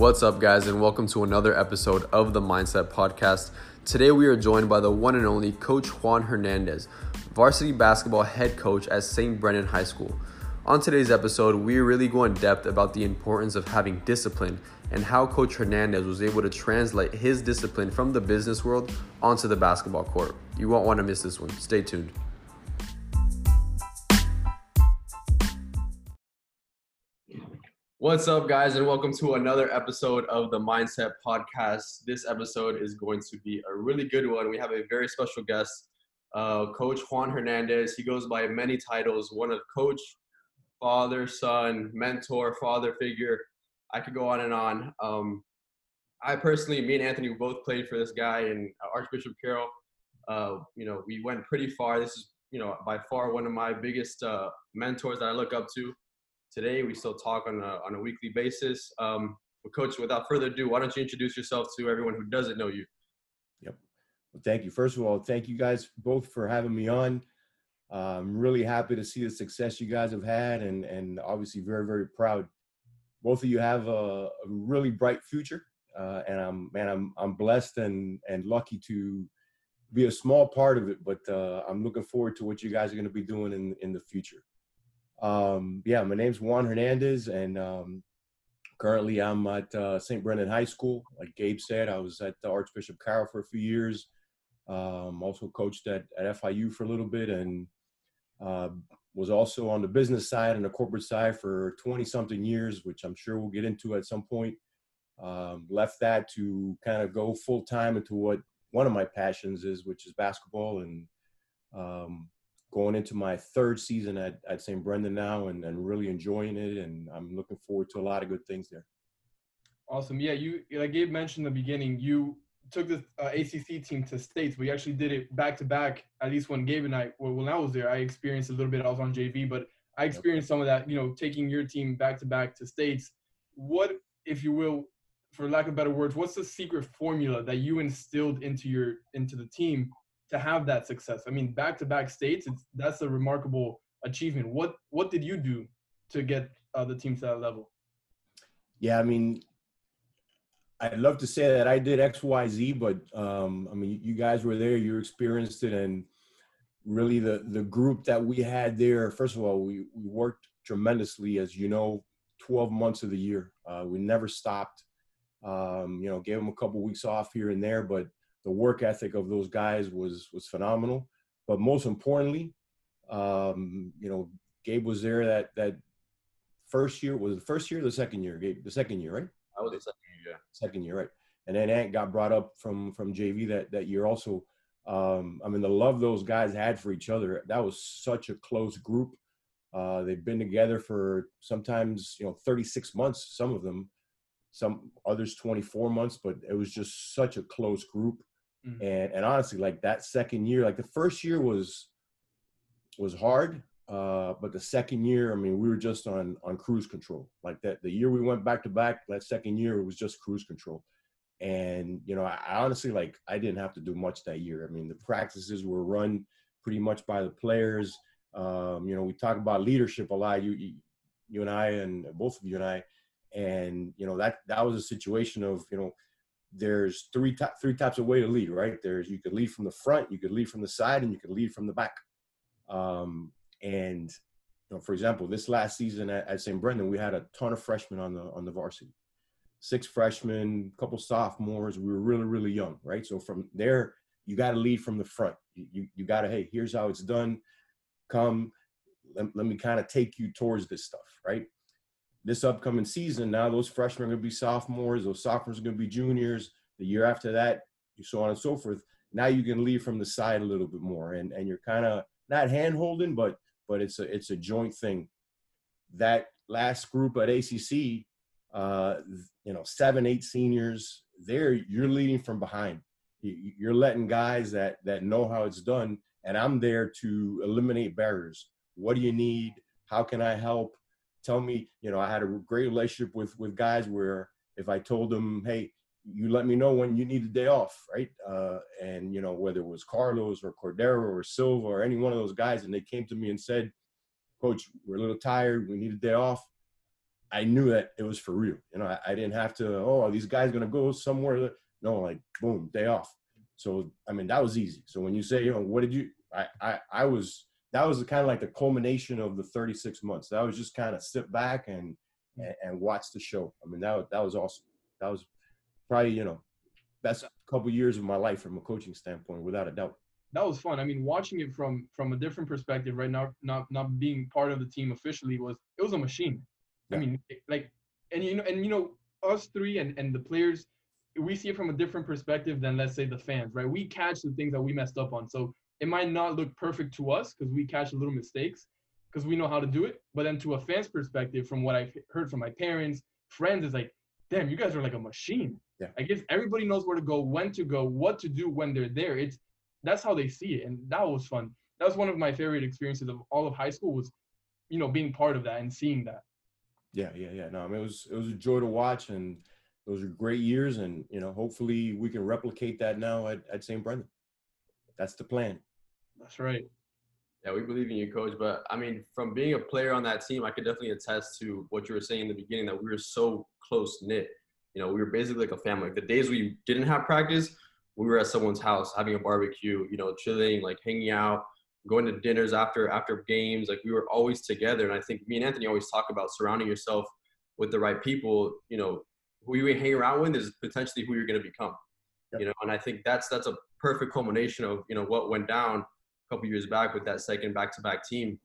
What's up, guys, and welcome to another episode of the Mindset Podcast. Today, we are joined by the one and only Coach Juan Hernandez, varsity basketball head coach at St. Brendan High School. On today's episode, we really go in depth about the importance of having discipline and how Coach Hernandez was able to translate his discipline from the business world onto the basketball court. You won't want to miss this one. Stay tuned. What's up, guys, and welcome to another episode of the Mindset Podcast. This episode is going to be a really good one. We have a very special guest, uh, Coach Juan Hernandez. He goes by many titles one of coach, father, son, mentor, father figure. I could go on and on. Um, I personally, me and Anthony, both played for this guy in Archbishop Carroll. Uh, you know, we went pretty far. This is, you know, by far one of my biggest uh, mentors that I look up to today. We still talk on a, on a weekly basis. Um, Coach, without further ado, why don't you introduce yourself to everyone who doesn't know you? Yep. Well, thank you. First of all, thank you guys both for having me on. Uh, I'm really happy to see the success you guys have had, and and obviously very very proud. Both of you have a, a really bright future, uh, and I'm man, I'm I'm blessed and and lucky to be a small part of it. But uh, I'm looking forward to what you guys are going to be doing in in the future. Um, yeah, my name's Juan Hernandez, and um, currently I'm at uh, St. Brendan High School. Like Gabe said, I was at the Archbishop Carroll for a few years. Um, also coached at, at FIU for a little bit, and uh, was also on the business side and the corporate side for 20 something years, which I'm sure we'll get into at some point. Um, left that to kind of go full time into what one of my passions is, which is basketball, and um, going into my third season at, at St. Brendan now and, and really enjoying it. And I'm looking forward to a lot of good things there. Awesome. Yeah, you like Gabe mentioned in the beginning, you took the uh, ACC team to states. We actually did it back to back. At least when Gabe and I, well, when I was there, I experienced a little bit. I was on JV, but I experienced some of that. You know, taking your team back to back to states. What, if you will, for lack of better words, what's the secret formula that you instilled into your into the team to have that success. I mean, back to back states, that's a remarkable achievement. What what did you do to get uh, the team to that level? Yeah, I mean, I'd love to say that I did X, Y, Z, but um, I mean, you guys were there, you experienced it, and really the the group that we had there. First of all, we we worked tremendously, as you know, 12 months of the year. Uh, we never stopped. Um, you know, gave them a couple weeks off here and there, but the work ethic of those guys was was phenomenal. But most importantly, um, you know, Gabe was there that that first year was the first year, the second year, Gabe, the second year, right? I was the second year, yeah. Second year, right? And then Ant got brought up from from JV that that year also. Um, I mean, the love those guys had for each other that was such a close group. Uh, they've been together for sometimes you know 36 months, some of them, some others 24 months, but it was just such a close group. Mm-hmm. And and honestly, like that second year, like the first year was was hard, uh, but the second year, I mean, we were just on on cruise control. Like that, the year we went back to back, that second year it was just cruise control. And you know, I, I honestly like I didn't have to do much that year. I mean, the practices were run pretty much by the players. Um, you know, we talk about leadership a lot. You, you, you and I, and both of you and I, and you know that that was a situation of you know there's three t- three types of way to lead, right? There's you could lead from the front, you could lead from the side, and you could lead from the back. Um, and you know, for example, this last season at, at St. Brendan, we had a ton of freshmen on the on the varsity, six freshmen, a couple sophomores. We were really really young, right? So from there, you got to lead from the front. You you, you got to hey, here's how it's done. Come, let, let me kind of take you towards this stuff, right? This upcoming season, now those freshmen are going to be sophomores, those sophomores are going to be juniors. The year after that, so on and so forth. Now you can leave from the side a little bit more, and and you're kind of not hand holding, but but it's a it's a joint thing. That last group at ACC, uh, you know, seven eight seniors, there you're leading from behind. You're letting guys that that know how it's done, and I'm there to eliminate barriers. What do you need? How can I help? Tell me, you know, I had a great relationship with with guys where if I told them, hey, you let me know when you need a day off, right? Uh, and you know, whether it was Carlos or Cordero or Silva or any one of those guys, and they came to me and said, Coach, we're a little tired, we need a day off. I knew that it was for real. You know, I, I didn't have to. Oh, are these guys gonna go somewhere? No, like boom, day off. So I mean, that was easy. So when you say, you know, what did you? I I, I was that was kind of like the culmination of the 36 months. That was just kind of sit back and, mm. and and watch the show. I mean, that that was awesome. That was probably you know best couple years of my life from a coaching standpoint, without a doubt. That was fun. I mean, watching it from from a different perspective, right now, not not being part of the team officially was it was a machine. Yeah. I mean, like, and you know, and you know, us three and and the players, we see it from a different perspective than let's say the fans, right? We catch the things that we messed up on. So it might not look perfect to us because we catch a little mistakes because we know how to do it. But then to a fan's perspective, from what I've heard from my parents, friends, is like, damn, you guys are like a machine. Yeah. I guess everybody knows where to go, when to go, what to do when they're there. It's that's how they see it, and that was fun. That was one of my favorite experiences of all of high school was, you know, being part of that and seeing that. Yeah, yeah, yeah. No, I mean, it was it was a joy to watch, and those are great years, and you know, hopefully we can replicate that now at, at St. Brendan. That's the plan. That's right. Yeah, we believe in you, coach. But I mean, from being a player on that team, I could definitely attest to what you were saying in the beginning that we were so close knit. You know, we were basically like a family. Like the days we didn't have practice, we were at someone's house having a barbecue, you know, chilling, like hanging out, going to dinners after after games. Like we were always together. And I think me and Anthony always talk about surrounding yourself with the right people. You know, who you hang around with is potentially who you're going to become. Yep. You know, and I think that's that's a perfect culmination of you know what went down couple years back with that second back-to-back team.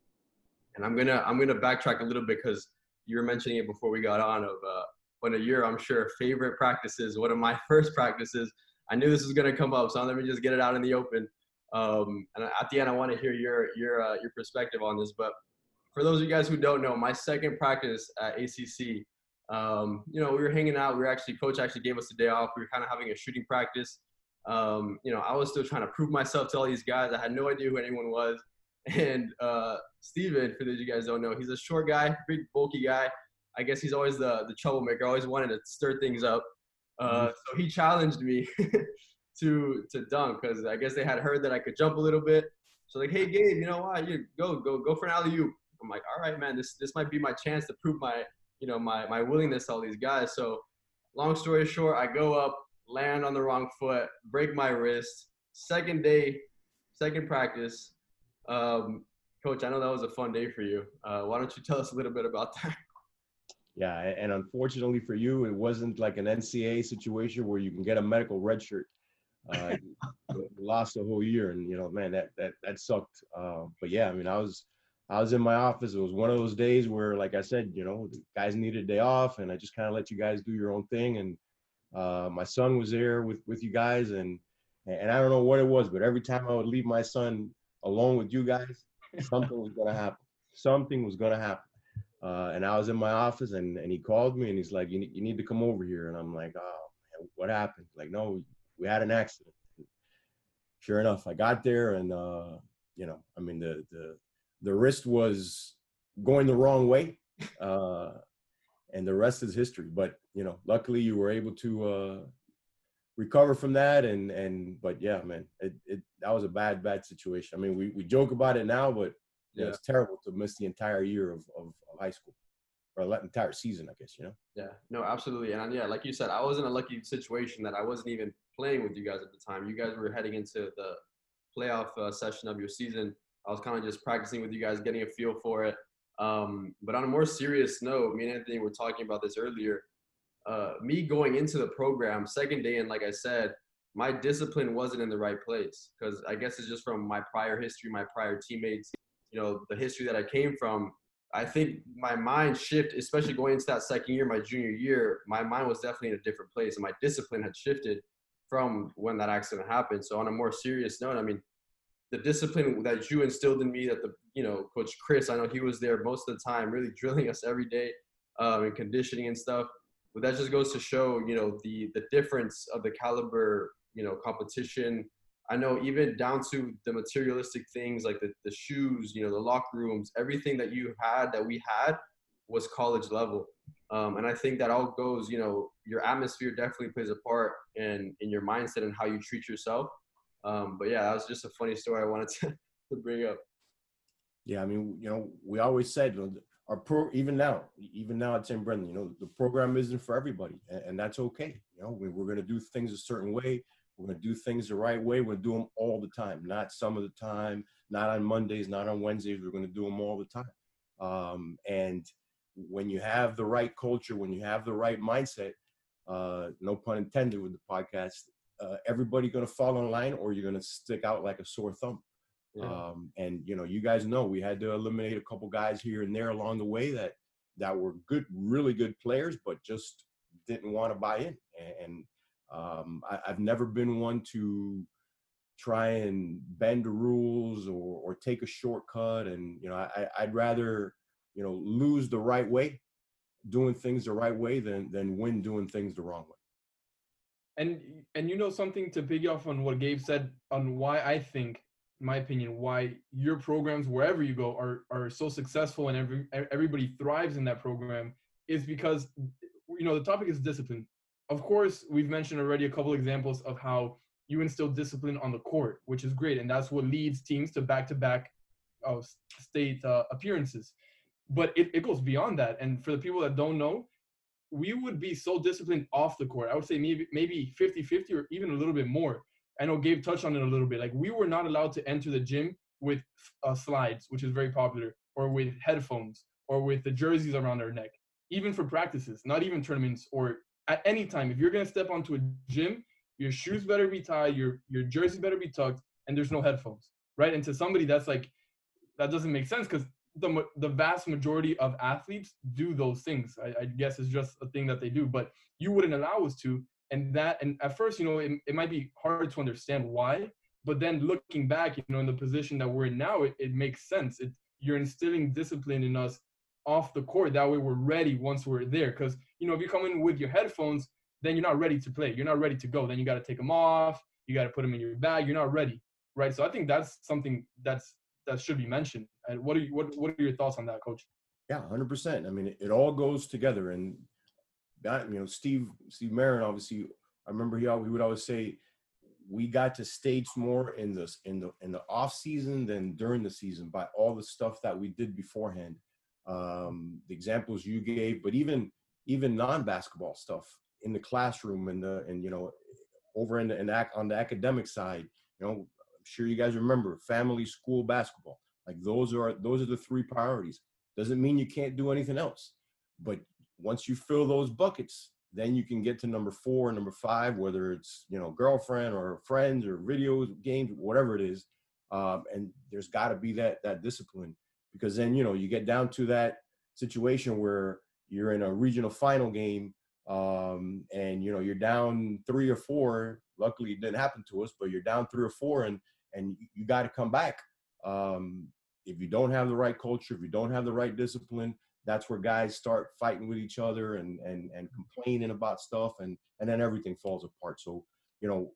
And I'm gonna I'm gonna backtrack a little bit because you were mentioning it before we got on of uh, when a year I'm sure favorite practices. One of my first practices. I knew this was gonna come up, so let me just get it out in the open. Um, and at the end, I want to hear your your uh, your perspective on this. But for those of you guys who don't know, my second practice at ACC, um, you know, we were hanging out. We were actually coach actually gave us a day off. We were kind of having a shooting practice um, you know, I was still trying to prove myself to all these guys. I had no idea who anyone was. And uh, Steven, for those of you guys don't know, he's a short guy, big, bulky guy. I guess he's always the, the troublemaker, always wanted to stir things up. Uh, mm-hmm. so he challenged me to to dunk because I guess they had heard that I could jump a little bit. So like, hey Gabe, you know what? You go go go for an alley oop. I'm like, all right, man, this this might be my chance to prove my you know my my willingness to all these guys. So long story short, I go up, land on the wrong foot, break my wrist. Second day, second practice. Um, Coach, I know that was a fun day for you. Uh, why don't you tell us a little bit about that? Yeah, and unfortunately for you, it wasn't like an NCAA situation where you can get a medical red shirt. Uh, lost the whole year, and you know, man, that that that sucked. Uh, but yeah, I mean, I was I was in my office. It was one of those days where, like I said, you know, guys needed a day off, and I just kind of let you guys do your own thing. And uh, my son was there with with you guys, and and I don't know what it was, but every time I would leave my son alone with you guys, something was gonna happen. Something was gonna happen. Uh, and I was in my office, and and he called me, and he's like, "You need, you need to come over here." And I'm like, "Oh, man, what happened?" Like, no, we had an accident. Sure enough, I got there, and uh, you know, I mean, the the the wrist was going the wrong way. Uh, and the rest is history. But you know, luckily you were able to uh, recover from that. And and but yeah, man, it, it that was a bad bad situation. I mean, we we joke about it now, but yeah, it's terrible to miss the entire year of, of, of high school or the entire season, I guess, you know? Yeah, no, absolutely. And yeah, like you said, I was in a lucky situation that I wasn't even playing with you guys at the time. You guys were heading into the playoff uh, session of your season. I was kind of just practicing with you guys, getting a feel for it. Um, but on a more serious note, me and Anthony were talking about this earlier. Uh, me going into the program second day, and like I said, my discipline wasn't in the right place because I guess it's just from my prior history, my prior teammates, you know, the history that I came from. I think my mind shifted, especially going into that second year, my junior year. My mind was definitely in a different place, and my discipline had shifted from when that accident happened. So on a more serious note, I mean, the discipline that you instilled in me that the you know coach chris i know he was there most of the time really drilling us every day um, and conditioning and stuff but that just goes to show you know the the difference of the caliber you know competition. I know even down to the materialistic things like the, the shoes you know the locker rooms everything that you had that we had was college level. Um, and i think that all goes you know your atmosphere definitely plays a part in in your mindset and how you treat yourself. Um, but yeah, that was just a funny story I wanted to, to bring up. Yeah, I mean, you know, we always said our pro even now, even now at St. Brendan, you know, the program isn't for everybody, and, and that's okay. You know, we, we're going to do things a certain way. We're going to do things the right way. We're going to do them all the time, not some of the time, not on Mondays, not on Wednesdays. We're going to do them all the time. Um, and when you have the right culture, when you have the right mindset, uh, no pun intended with the podcast, uh, everybody going to fall in line or you're going to stick out like a sore thumb. Yeah. Um, and you know, you guys know we had to eliminate a couple guys here and there along the way that that were good, really good players, but just didn't want to buy in. And um, I, have never been one to try and bend the rules or, or take a shortcut. And you know, I, I'd rather you know lose the right way, doing things the right way, than than win doing things the wrong way. And and you know something to piggy off on what Gabe said on why I think in my opinion, why your programs wherever you go are are so successful and every everybody thrives in that program is because you know the topic is discipline. Of course, we've mentioned already a couple examples of how you instill discipline on the court, which is great, and that's what leads teams to back-to-back uh, state uh, appearances. But it, it goes beyond that, and for the people that don't know, we would be so disciplined off the court. I would say maybe maybe 50-50 or even a little bit more I know Gabe touched on it a little bit. Like we were not allowed to enter the gym with uh, slides, which is very popular, or with headphones, or with the jerseys around our neck, even for practices, not even tournaments, or at any time. If you're gonna step onto a gym, your shoes better be tied, your your jersey better be tucked, and there's no headphones, right? And to somebody that's like, that doesn't make sense because the the vast majority of athletes do those things. I, I guess it's just a thing that they do, but you wouldn't allow us to and that and at first you know it, it might be hard to understand why but then looking back you know in the position that we're in now it, it makes sense. It you're instilling discipline in us off the court that way we're ready once we're there. Because you know if you come in with your headphones then you're not ready to play. You're not ready to go. Then you got to take them off. You got to put them in your bag. You're not ready right? So i think that's something that's that should be mentioned. And what are you what, what are your thoughts on that coach? Yeah 100% i mean it, it all goes together. And that you know Steve Steve Marin obviously I remember he, always, would always say we got to stage more in this in the in the off season than during the season by all the stuff that we did beforehand. Um, the examples you gave but even even non-basketball stuff in the classroom and the and you know over in the in on the academic side you know i'm sure you guys remember family school basketball. Like those are those are the three priorities. Doesn't mean you can't do anything else but once you fill those buckets, then you can get to number four number five, whether it's you know girlfriend or friends or videos, games, whatever it is. Um, and there's got to be that that discipline because then you know you get down to that situation where you're in a regional final game um, and you know you're down three or four. Luckily, it didn't happen to us, but you're down three or four, and and you got to come back. Um, if you don't have the right culture, if you don't have the right discipline, that's where guys start fighting with each other and and and complaining about stuff and and then everything falls apart. So you know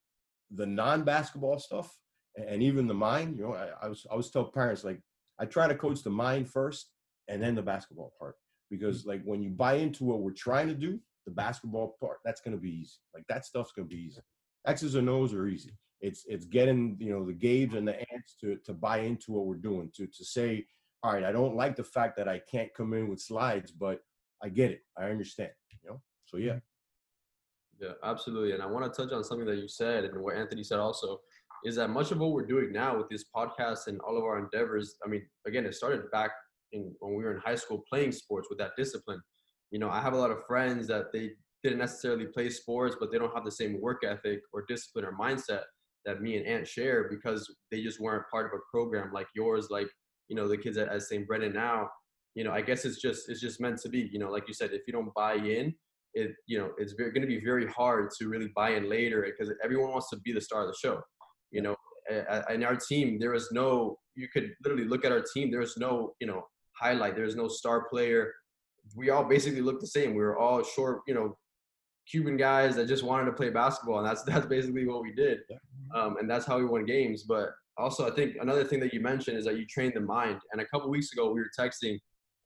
the non-basketball stuff and even the mind you know I, I was i was tell parents like i try to coach the mind first and then the basketball part because mm. like when you buy into what we're trying to do the basketball part that's going to be easy. Like that stuff's going to be easy. X's and o's are easy. It's it's getting you know the gauge and the ants to to buy into what we're doing to to say all right, I don't like the fact that I can't come in with slides, but I get it. I understand. You know. So yeah. Mm-hmm. Yeah, absolutely. And I want to touch on something that you said and what Anthony said also is that much of what we're doing now with this podcast and all of our endeavors. I mean, again, it started back in when we were in high school playing sports with that discipline. You know, I have a lot of friends that they didn't necessarily play sports, but they don't have the same work ethic or discipline or mindset that me and Ant share because they just weren't part of a program like yours, like you know the kids at, at St. Brendan now, you know, I guess it's just it's just meant to be. You know, like you said, if you don't buy in, it you know it's going to be very hard to really buy in later because everyone wants to be the star of the show. You know, in our team there was no you could literally look at our team. There was no you know highlight. There was no star player. We all basically looked the same. We were all short, you know, Cuban guys that just wanted to play basketball, and that's that's basically what we did, um, and that's how we won games. But also, I think another thing that you mentioned is that you train the mind. And a couple weeks ago, we were texting,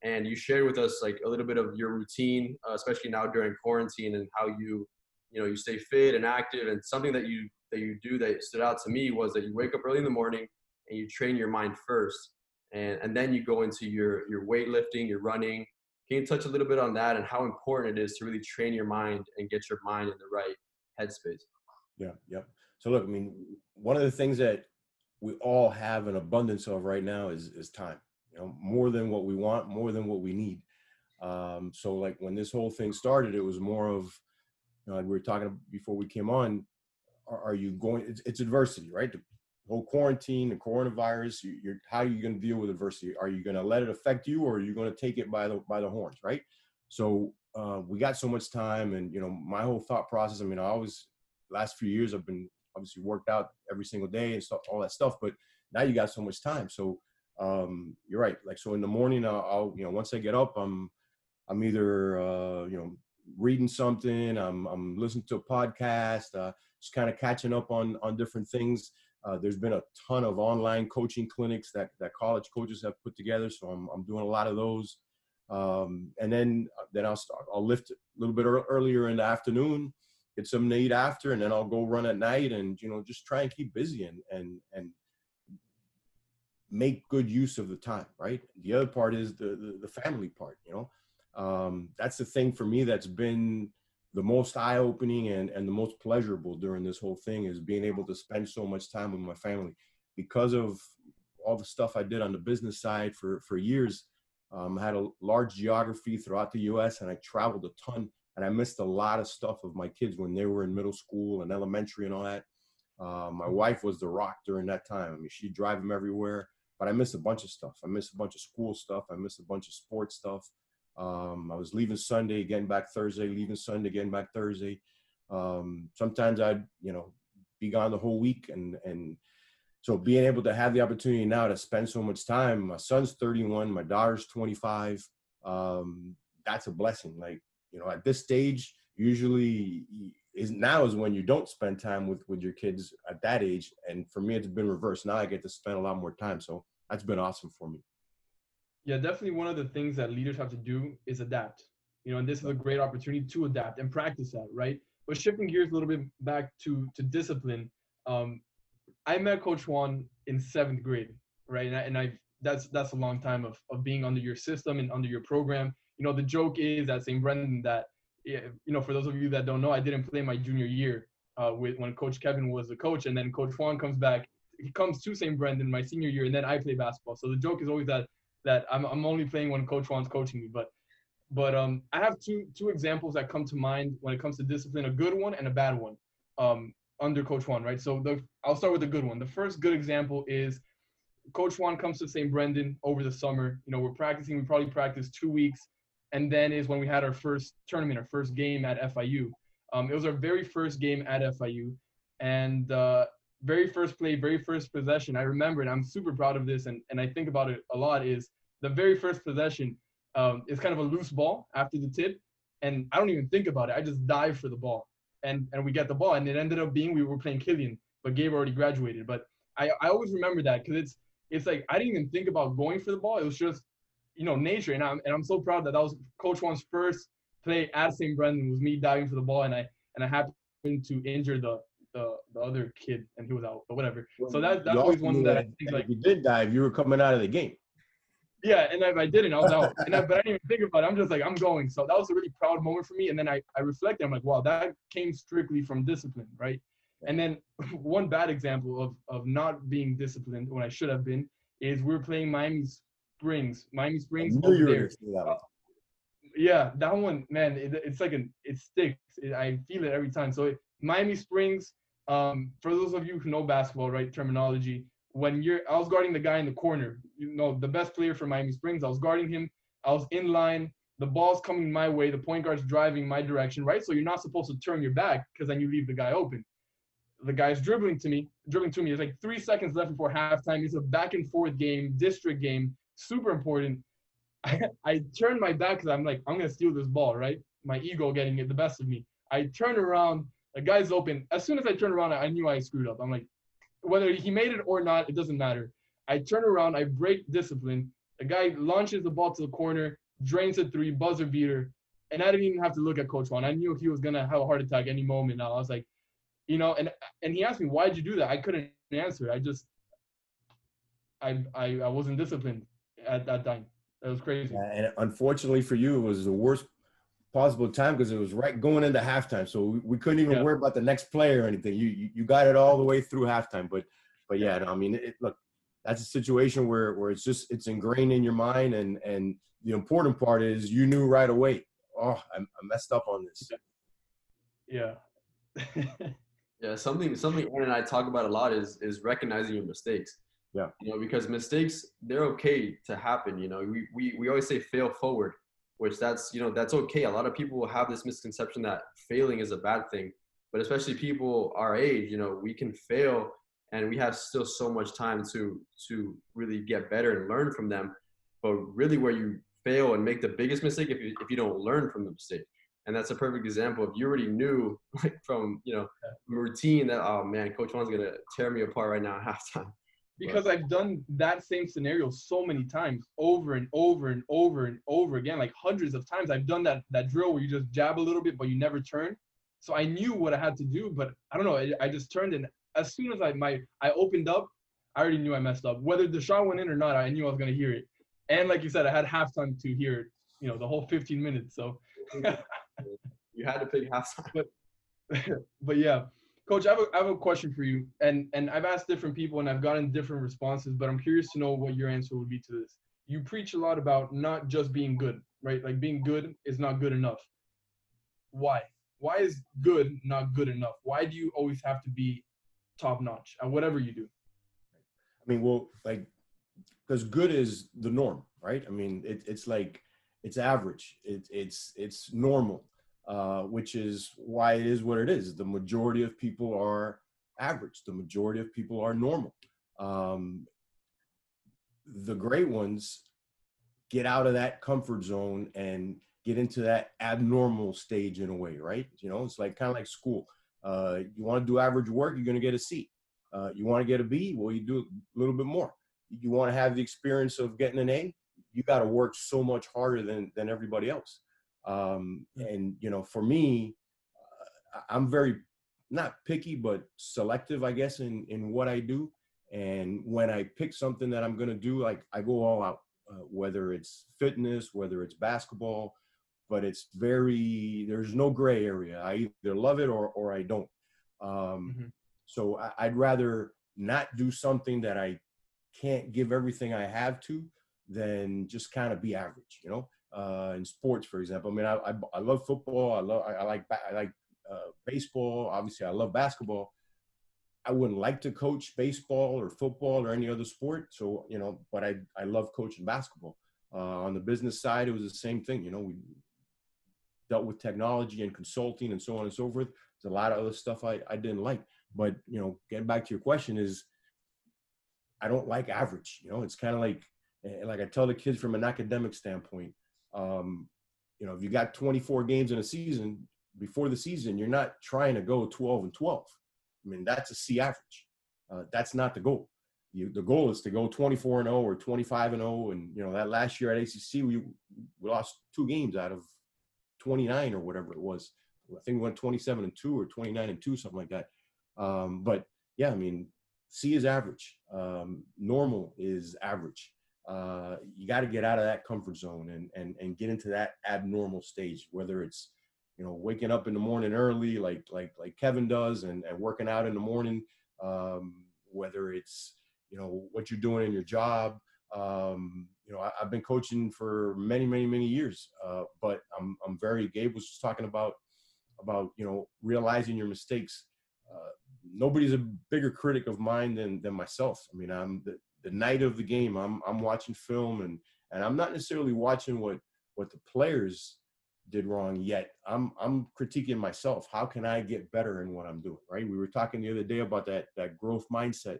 and you shared with us like a little bit of your routine, uh, especially now during quarantine, and how you, you know, you stay fit and active. And something that you that you do that stood out to me was that you wake up early in the morning and you train your mind first. and and then you go into your your weightlifting, your running. Can you touch a little bit on that and how important it is to really train your mind and get your mind in the right headspace? Yeah, yep. So look, I mean, one of the things that we all have an abundance of right now is is time. You know, more than what we want, more than what we need. Um, so like when this whole thing started, it was more of, you know, we were talking before we came on. Are, are you going? It's, it's, adversity, right? The whole quarantine, the coronavirus. You, are how are you going to deal with adversity? Are you going to let it affect you, or are you going to take it by the by the horns, right? So uh, we got so much time, and you know, my whole thought process. I mean, I always last few years I've been obviously worked out every single day and stuff, all that stuff. But now you got so much time. So um, you're right. Like so in the morning, I'll, I'll, you know once I get up, I'm I'm either uh, you know reading something, I'm I'm listening to a podcast, uh, just kind of catching up on on different things. Uh, there's been a ton of online coaching clinics that that college coaches have put together, so I'm I'm doing a lot of those. Um, and then then I'll start. I'll lift a little bit earlier in the afternoon get some to eat after, and then I'll go run at night, and you know, just try and keep busy and and and make good use of the time. Right. The other part is the the, the family part. You know, um, that's the thing for me that's been the most eye-opening and, and the most pleasurable during this whole thing is being able to spend so much time with my family because of all the stuff I did on the business side for for years. Um, I had a large geography throughout the U.S. and I traveled a ton and I missed a lot of stuff of my kids when they were in middle school and elementary and all that. Uh, my mm-hmm. wife was the rock during that time. I mean, she'd drive them everywhere, but I missed a bunch of stuff. I missed a bunch of school stuff. I missed a bunch of sports stuff. Um, I was leaving Sunday, getting back Thursday, leaving Sunday, getting back Thursday. Um, sometimes I'd, you know, be gone the whole week. And, and so being able to have the opportunity now to spend so much time, my son's 31, my daughter's 25. Um, that's a blessing. Like you know, at this stage, usually is now is when you don't spend time with with your kids at that age. And for me, it's been reversed. Now I get to spend a lot more time. So that's been awesome for me. Yeah, definitely one of the things that leaders have to do is adapt. You know, and this is a great opportunity to adapt and practice that, right? But shifting gears a little bit back to to discipline, um, I met Coach Juan in seventh grade, right? And I, and I that's that's a long time of of being under your system and under your program you know, the joke is at St. Brendan that, you know, for those of you that don't know, I didn't play my junior year uh, with when Coach Kevin was the coach, and then Coach Juan comes back. He comes to St. Brendan my senior year, and then I play basketball. So the joke is always that that I'm I'm only playing when Coach Juan's coaching me. But but um, I have two two examples that come to mind when it comes to discipline: a good one and a bad one. Um, under Coach Juan, right? So the I'll start with the good one. The first good example is Coach Juan comes to St. Brendan over the summer. You know, we're practicing. We probably practice two weeks and then is when we had our first tournament, our first game at FIU. Um, it was our very first game at FIU, and uh, very first play, very first possession. I remember, and I'm super proud of this, and, and I think about it a lot. Is the very first possession um, is kind of a loose ball after the tip, and I don't even think about it. I just dive for the ball, and and we get the ball, and it ended up being we were playing Killian, but Gabe already graduated. But I, I always remember that because it's it's like I didn't even think about going for the ball. It was just you know, nature. And I'm and I'm so proud that that was Coach Juan's first play at St. Brendan was me diving for the ball, and I and I happened to injure the the, the other kid, and he was out, but whatever. Well, so that that's always one that I think like. You did dive, you were coming out of the game. Yeah, and if I didn't, I was out. and I, but I didn't even think about it. I'm just like, I'm going. So that was a really proud moment for me. And then I, I reflected. I'm like, wow, that came strictly from discipline, right? And then one bad example of of not being disciplined when I should have been is we were playing Miami's Springs, Miami Springs over there. That yeah, that one, man, it, it's like an it sticks. It, I feel it every time. So it, Miami Springs. Um, for those of you who know basketball, right terminology. When you're, I was guarding the guy in the corner. You know, the best player for Miami Springs. I was guarding him. I was in line. The ball's coming my way. The point guard's driving my direction, right? So you're not supposed to turn your back because then you leave the guy open. The guy's dribbling to me, dribbling to me. It's like three seconds left before halftime. It's a back and forth game, district game super important. I, I turned my back because I'm like, I'm gonna steal this ball, right? My ego getting it the best of me. I turn around, the guy's open. As soon as I turn around, I knew I screwed up. I'm like, whether he made it or not, it doesn't matter. I turn around, I break discipline. The guy launches the ball to the corner, drains a three, buzzer beater, and I didn't even have to look at Coach Juan. I knew he was gonna have a heart attack any moment now. I was like, you know, and and he asked me, why did you do that? I couldn't answer. I just I I, I wasn't disciplined at that time. That was crazy. And unfortunately for you, it was the worst possible time because it was right going into halftime. So we, we couldn't even Yeah. worry about the next play or anything. You, you you got it all the way through halftime. But but yeah, no, I mean, it, look, that's a situation where where it's just it's ingrained in your mind, and and the important part is you knew right away. Oh, I, I messed up on this. Yeah. Yeah, something something Aaron and I talk about a lot is is recognizing your mistakes. Yeah. You know, because mistakes they're okay to happen. You know, we we, we always say fail forward, which that's you know that's okay. A lot of people will have this misconception that failing is a bad thing, but especially people our age, you know, we can fail and we have still so much time to to really get better and learn from them. But really, where you fail and make the biggest mistake if you if you don't learn from the mistake. And that's a perfect example. If you already knew like from you know routine that oh man, Coach Juan's gonna tear me apart right now at halftime. Because I've done that same scenario so many times, over and over and over and over again, like hundreds of times. I've done that that drill where you just jab a little bit, but you never turn. So I knew what I had to do, but I don't know. I, I just turned, and as soon as I my I opened up, I already knew I messed up. Whether the shot went in or not, I knew I was gonna hear it. And like you said, I had halftime to hear it. You know, the whole 15 minutes. So, You had to pick halftime. but, but yeah, coach, I have, a, I have a question for you, and and I've asked different people and I've gotten different responses, but I'm curious to know what your answer would be to this. You preach a lot about not just being good, right? Like being good is not good enough. Why? Why is good not good enough? Why do you always have to be top notch at whatever you do? I mean, well, like, because good is the norm, right? I mean, it, it's like it's average. It, it's it's normal, uh, which is why it is what it is. The majority of people are average. The majority of people are normal. Um, the great ones get out of that comfort zone and get into that abnormal stage in a way, right? You know, it's like kind of like school. Uh, you want to do average work, you're going to get a C. Uh, you want to get a B, well, you do a little bit more. You want to have the experience of getting an A, you got to work so much harder than than everybody else. Um, and you know, for me, uh, I'm very not picky, but selective, I guess, in in what I do. And when I pick something that I'm going to do, like I go all out, uh, whether it's fitness, whether it's basketball, but it's very there's no gray area. I either love it or or I don't. Um, Mhm. So I, I'd rather not do something that I can't give everything I have to than just kind of be average, you know. Uh, in sports, for example, I mean, I, I, I love football. I love I, I like I like uh, baseball. Obviously, I love basketball. I wouldn't like to coach baseball or football or any other sport. So you know, but I I love coaching basketball. Uh, on the business side, it was the same thing. You know, we dealt with technology and consulting and so on and so forth. There's a lot of other stuff I, I didn't like. But you know, getting back to your question is, I don't like average. You know, it's kind of like like I tell the kids from an academic standpoint. Um, you know, if you got 24 games in a season, before the season, you're not trying to go 12 and 12. I mean, that's a C average. Uh, that's not the goal. You, the goal is to go 24 and 0 or 25 and 0. And you know that last year at ACC, we, we lost two games out of 29 or whatever it was. I think we went 27 and two or 29 and two, something like that. Um, but yeah, I mean, C is average. Um, normal is average. Uh, you got to get out of that comfort zone and, and, and get into that abnormal stage, whether it's, you know, waking up in the morning early, like, like, like Kevin does and, and working out in the morning, um, whether it's, you know, what you're doing in your job. Um, you know, I, I've been coaching for many, many, many years, uh, but I'm, I'm very, Gabe was just talking about, about, you know, realizing your mistakes. Uh, nobody's a bigger critic of mine than, than myself. I mean, I'm the, the night of the game, I'm, I'm watching film and, and I'm not necessarily watching what, what the players did wrong yet. I'm, I'm critiquing myself. How can I get better in what I'm doing? Right. We were talking the other day about that, that growth mindset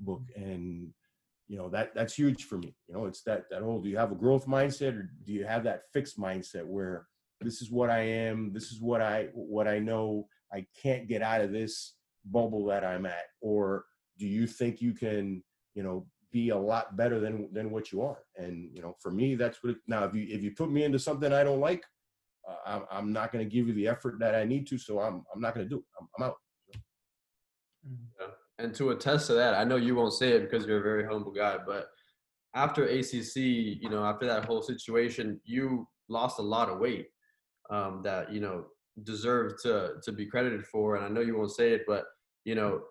book mm-hmm. and, you know, that that's huge for me. You know, it's that, that whole, do you have a growth mindset or do you have that fixed mindset where this is what I am, this is what I, what I know, I can't get out of this bubble that I'm at? Or do you think you can, you know, be a lot better than than what you are? And you know, for me, that's what. It, now, if you if you put me into something I don't like, uh, I'm I'm not going to give you the effort that I need to. So I'm I'm not going to do it. I'm, I'm out. and to attest to that, I know you won't say it because you're a very humble guy, but after ACC, you know, after that whole situation, you lost a lot of weight um, that you know deserve to to be credited for. And I know you won't say it, but you know,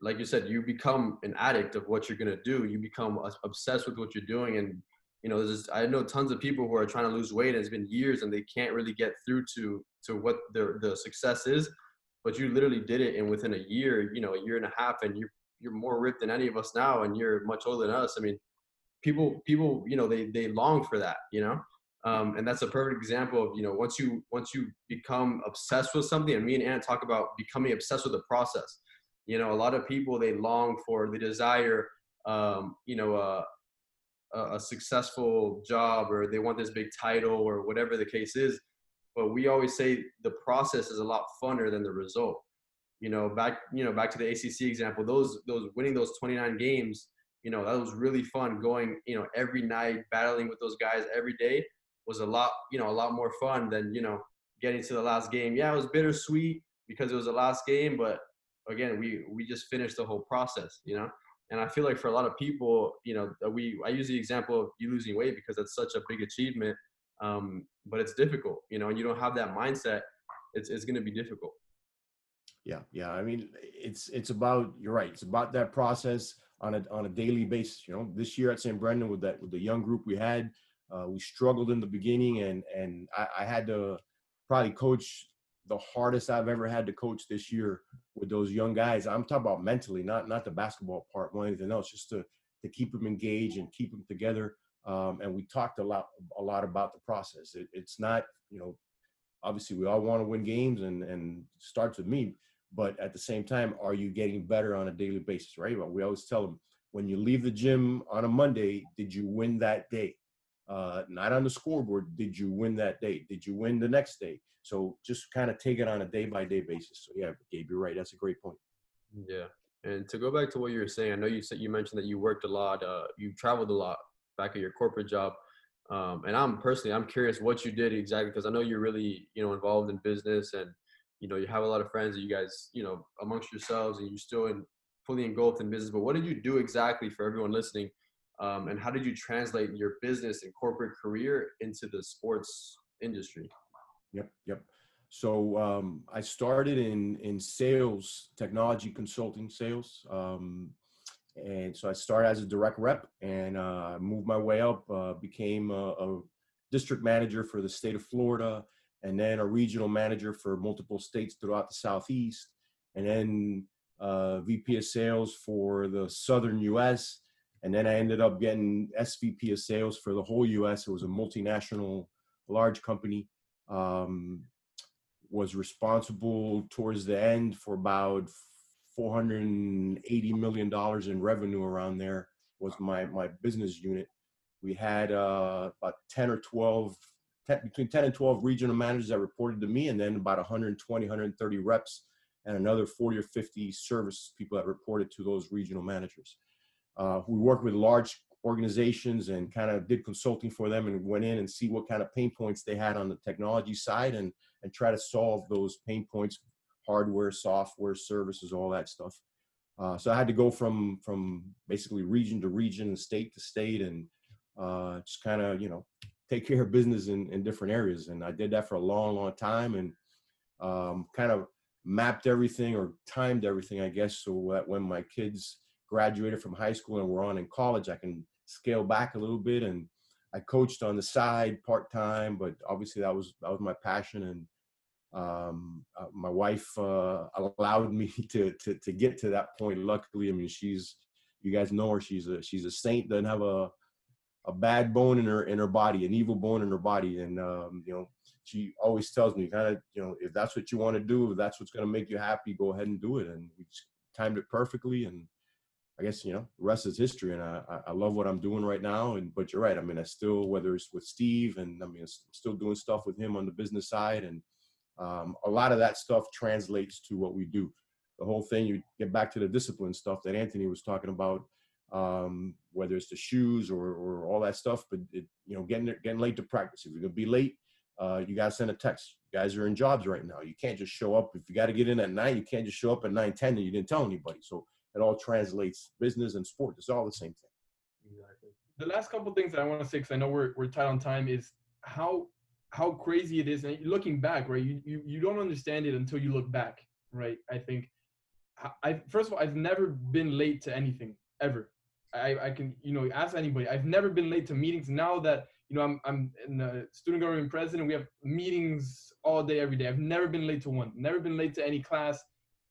like you said, you become an addict of what you're gonna do. You become obsessed with what you're doing, and you know, there's I know tons of people who are trying to lose weight. And it's been years, and they can't really get through to to what the the success is. But you literally did it, and within a year, you know, a year and a half, and you're you're more ripped than any of us now, and you're much older than us. I mean, people people you know they they long for that, you know. Um, and that's a perfect example of you know once you once you become obsessed with something and me and Ant talk about becoming obsessed with the process you know a lot of people they long for the desire um, you know a, a successful job or they want this big title or whatever the case is but we always say the process is a lot funner than the result you know back you know back to the acc example those those winning those 29 games you know that was really fun going you know every night battling with those guys every day was a lot, you know, a lot more fun than, you know, getting to the last game. Yeah, it was bittersweet because it was the last game, but again, we we just finished the whole process, you know. And I feel like for a lot of people, you know, we I use the example of you losing weight because that's such a big achievement, um, but it's difficult, you know, and you don't have that mindset. It's it's going to be difficult. Yeah, yeah. I mean, it's it's about you're right. It's about that process on a on a daily basis. You know, this year at St. Brendan with that with the young group we had, uh, we struggled in the beginning, and and I, I, had to probably coach the hardest I've ever had to coach this year with those young guys. I'm talking about mentally, not not the basketball part, more anything else, just to to keep them engaged and keep them together. Um, and we talked a lot a lot about the process. It, it's not you know obviously we all want to win games and and starts with me but at the same time are you getting better on a daily basis right Well, we always tell them when you leave the gym on a monday did you win that day uh, not on the scoreboard. Did you win that day? Did you win the next day? So just kind of take it on a day by day basis. So yeah, Gabe, you're right. That's a great point. Yeah, and to go back to what you were saying, I know you said you mentioned that you worked a lot, uh, you traveled a lot back at your corporate job. Um, and I'm personally, I'm curious what you did exactly because I know you're really, you know, involved in business and you know you have a lot of friends that you guys, you know, amongst yourselves and you're still in fully engulfed in business. But what did you do exactly for everyone listening? Um, and how did you translate your business and corporate career into the sports industry? Yep, yep. So um, I started in in sales, technology consulting sales, um, and so I started as a direct rep and uh, moved my way up. Uh, became a, a, district manager for the state of Florida, and then a regional manager for multiple states throughout the southeast, and then uh, VP of sales for the southern U.S. And then I ended up getting SVP of sales for the whole US. It was a multinational, large company. Um, was responsible towards the end for about 480 million dollars in revenue around there was my my business unit we had uh, about 10 or 12 10, between 10 and 12 regional managers that reported to me and then about 120 130 reps and another 40 or 50 service people that reported to those regional managers uh, we worked with large organizations and kind of did consulting for them and went in and see what kind of pain points they had on the technology side and and try to solve those pain points hardware software services all that stuff. Uh, so i had to go from from basically region to region state to state and uh, just kind of you know take care of business in, in different areas. And i did that for a long long time and um, kind of mapped everything or timed everything i guess so that when my kids graduated from high school and were on in college, I can scale back a little bit. And I coached on the side part time, but obviously that was that was my passion. And um, uh, my wife uh, allowed me to, to to get to that point. Luckily, I mean she's you guys know her. She's a she's a saint. Doesn't have a a bad bone in her in her body, an evil bone in her body, and um, you know she always tells me kind of you know if that's what you want to do, if that's what's going to make you happy, go ahead and do it. And we timed it perfectly, and I guess you know the rest is history, and I I love what I'm doing right now. And but you're right. I mean, I still whether it's with Steve, and I mean, I'm still doing stuff with him on the business side, and um, a lot of that stuff translates to what we do. The whole thing, you get back to the discipline stuff that Anthony was talking about, um, whether it's the shoes or or all that stuff. But it, you know, getting getting late to practice. If you're gonna be late, uh, you gotta send a text. You guys are in jobs right now. You can't just show up. If you got to get in at nine, you can't just show up at nine ten and you didn't tell anybody. So it all translates business and sport. It's all the same thing. Exactly. The last couple things that I want to say, because I know we're we're tight on time, is how how crazy it is. And looking back, right? You you you don't understand it until you look back, right? I think. I first of all, I've never been late to anything ever. I, I can you know ask anybody. I've never been late to meetings. Now that you know I'm I'm in the student government president, we have meetings all day every day. I've never been late to one. Never been late to any class.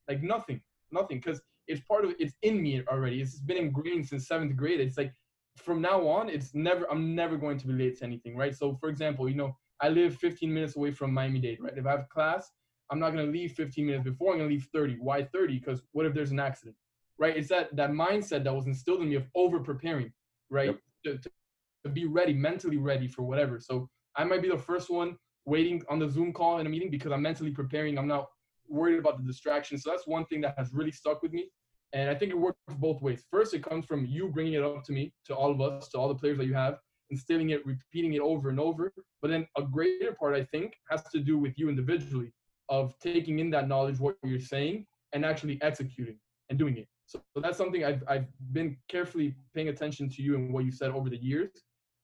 Like nothing, nothing. Because it's part of it's in me already. It's been ingrained since seventh grade. It's like from now on, it's never I'm never going to be late to anything, right? So for example, you know, I live 15 minutes away from Miami Dade, right? If I have class, I'm not gonna leave 15 minutes before. I'm gonna leave 30. Why 30? Because what if there's an accident, right? It's that that mindset that was instilled in me of over preparing, right? Yep. To, to, to be ready, mentally ready for whatever. So I might be the first one waiting on the Zoom call in a meeting because I'm mentally preparing. I'm not worried about the distraction. So that's one thing that has really stuck with me. And I think it works both ways. First, it comes from you bringing it up to me, to all of us, to all the players that you have, instilling it, repeating it over and over. But then a greater part, I think, has to do with you individually of taking in that knowledge, what you're saying, and actually executing and doing it. So, so that's something I've, I've been carefully paying attention to you and what you said over the years.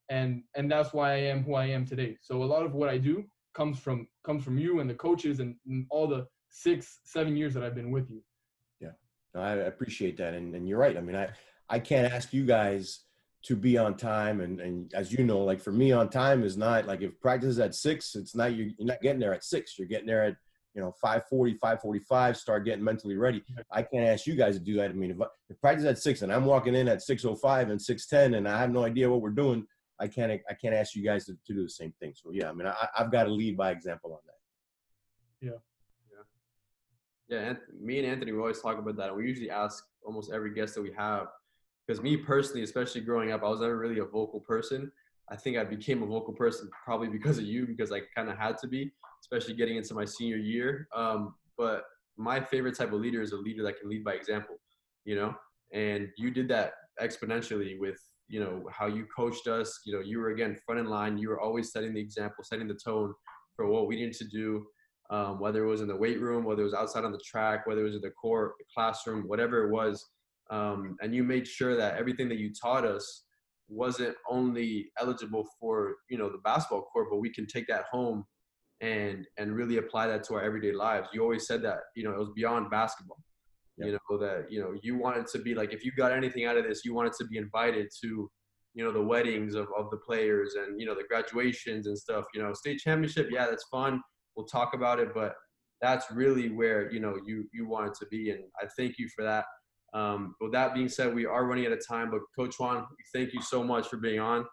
And, and that's why I am who I am today. So a lot of what I do comes from comes from you and the coaches and, and all the six, seven years that I've been with you. I appreciate that, and, and you're right. I mean, I I can't ask you guys to be on time, and and as you know, like for me, on time is not like if practice is at six, it's not you're, you're not getting there at six. You're getting there at you know 540 545 start getting mentally ready. I can't ask you guys to do that. I mean if, if practice at six and i'm walking in at 605 and 610 and i have no idea what we're doing i can't i can't ask you guys to, to do the same thing. So yeah i mean I, i've got to lead by example on that. Yeah yeah, me and Anthony we always talk about that. We usually ask almost every guest that we have, because me personally, especially growing up, I was never really a vocal person. I think I became a vocal person probably because of you, because I kind of had to be, especially getting into my senior year. Um, but my favorite type of leader is a leader that can lead by example, you know. And you did that exponentially with you know how you coached us. You know, you were again front in line. You were always setting the example, setting the tone for what we needed to do um, whether it was in the weight room, whether it was outside on the track, whether it was in the court, the classroom, whatever it was. Um, and you made sure that everything that you taught us wasn't only eligible for you know the basketball court, but we can take that home and and really apply that to our everyday lives. You always said that you know it was beyond basketball. Yep. You know that you know you wanted to be like if you got anything out of this, you wanted to be invited to you know the weddings of, of the players and you know the graduations and stuff. You know state championship, yeah, that's fun we'll talk about it, but that's really where you know you you wanted to be, and I thank you for that. Um, with that being said, we are running out of time, but Coach Juan, thank you so much for being on.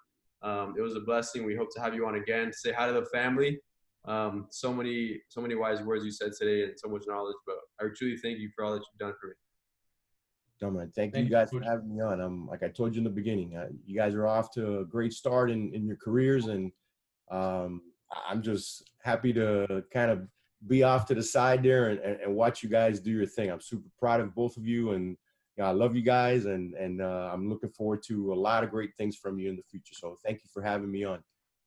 Um, it was a blessing. We hope to have you on again. Say hi to the family. Um, so many, so many wise words you said today, and so much knowledge. But I truly thank you for all that you've done for me. Gentlemen, thank, thank you guys you. for having me on. I'm like I told you in the beginning, uh, you guys are off to a great start in, in your careers, and um, I'm just happy to kind of be off to the side there and, and, and, watch you guys do your thing. I'm super proud of both of you, and you know, I love you guys, and and uh, I'm looking forward to a lot of great things from you in the future. So thank you for having me on.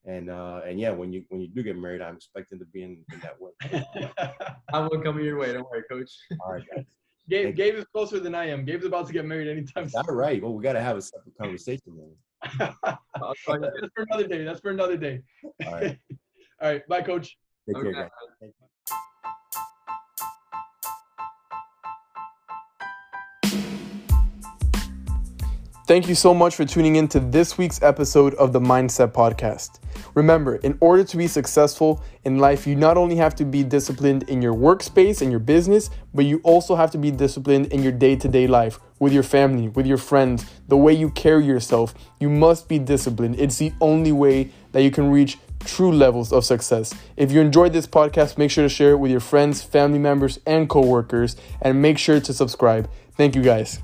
And uh, and yeah, when you when you do get married, I'm expecting to be in, in that way. I will come your way. Don't worry, Coach. All right, guys. Gabe, Gabe is closer than I am. Gabe's about to get married anytime soon. All right. Well, we got to have a separate conversation, man. That's for another day. That's for another day. All right. All right. Bye, coach. Take okay. care, guys. Thank you so much for tuning in to this week's episode of the Mindset Podcast. Remember, in order to be successful in life, you not only have to be disciplined in your workspace and your business, but you also have to be disciplined in your day to day life with your family, with your friends, the way you carry yourself. You must be disciplined. It's the only way that you can reach true levels of success. If you enjoyed this podcast, make sure to share it with your friends, family members, and coworkers, and make sure to subscribe. Thank you guys.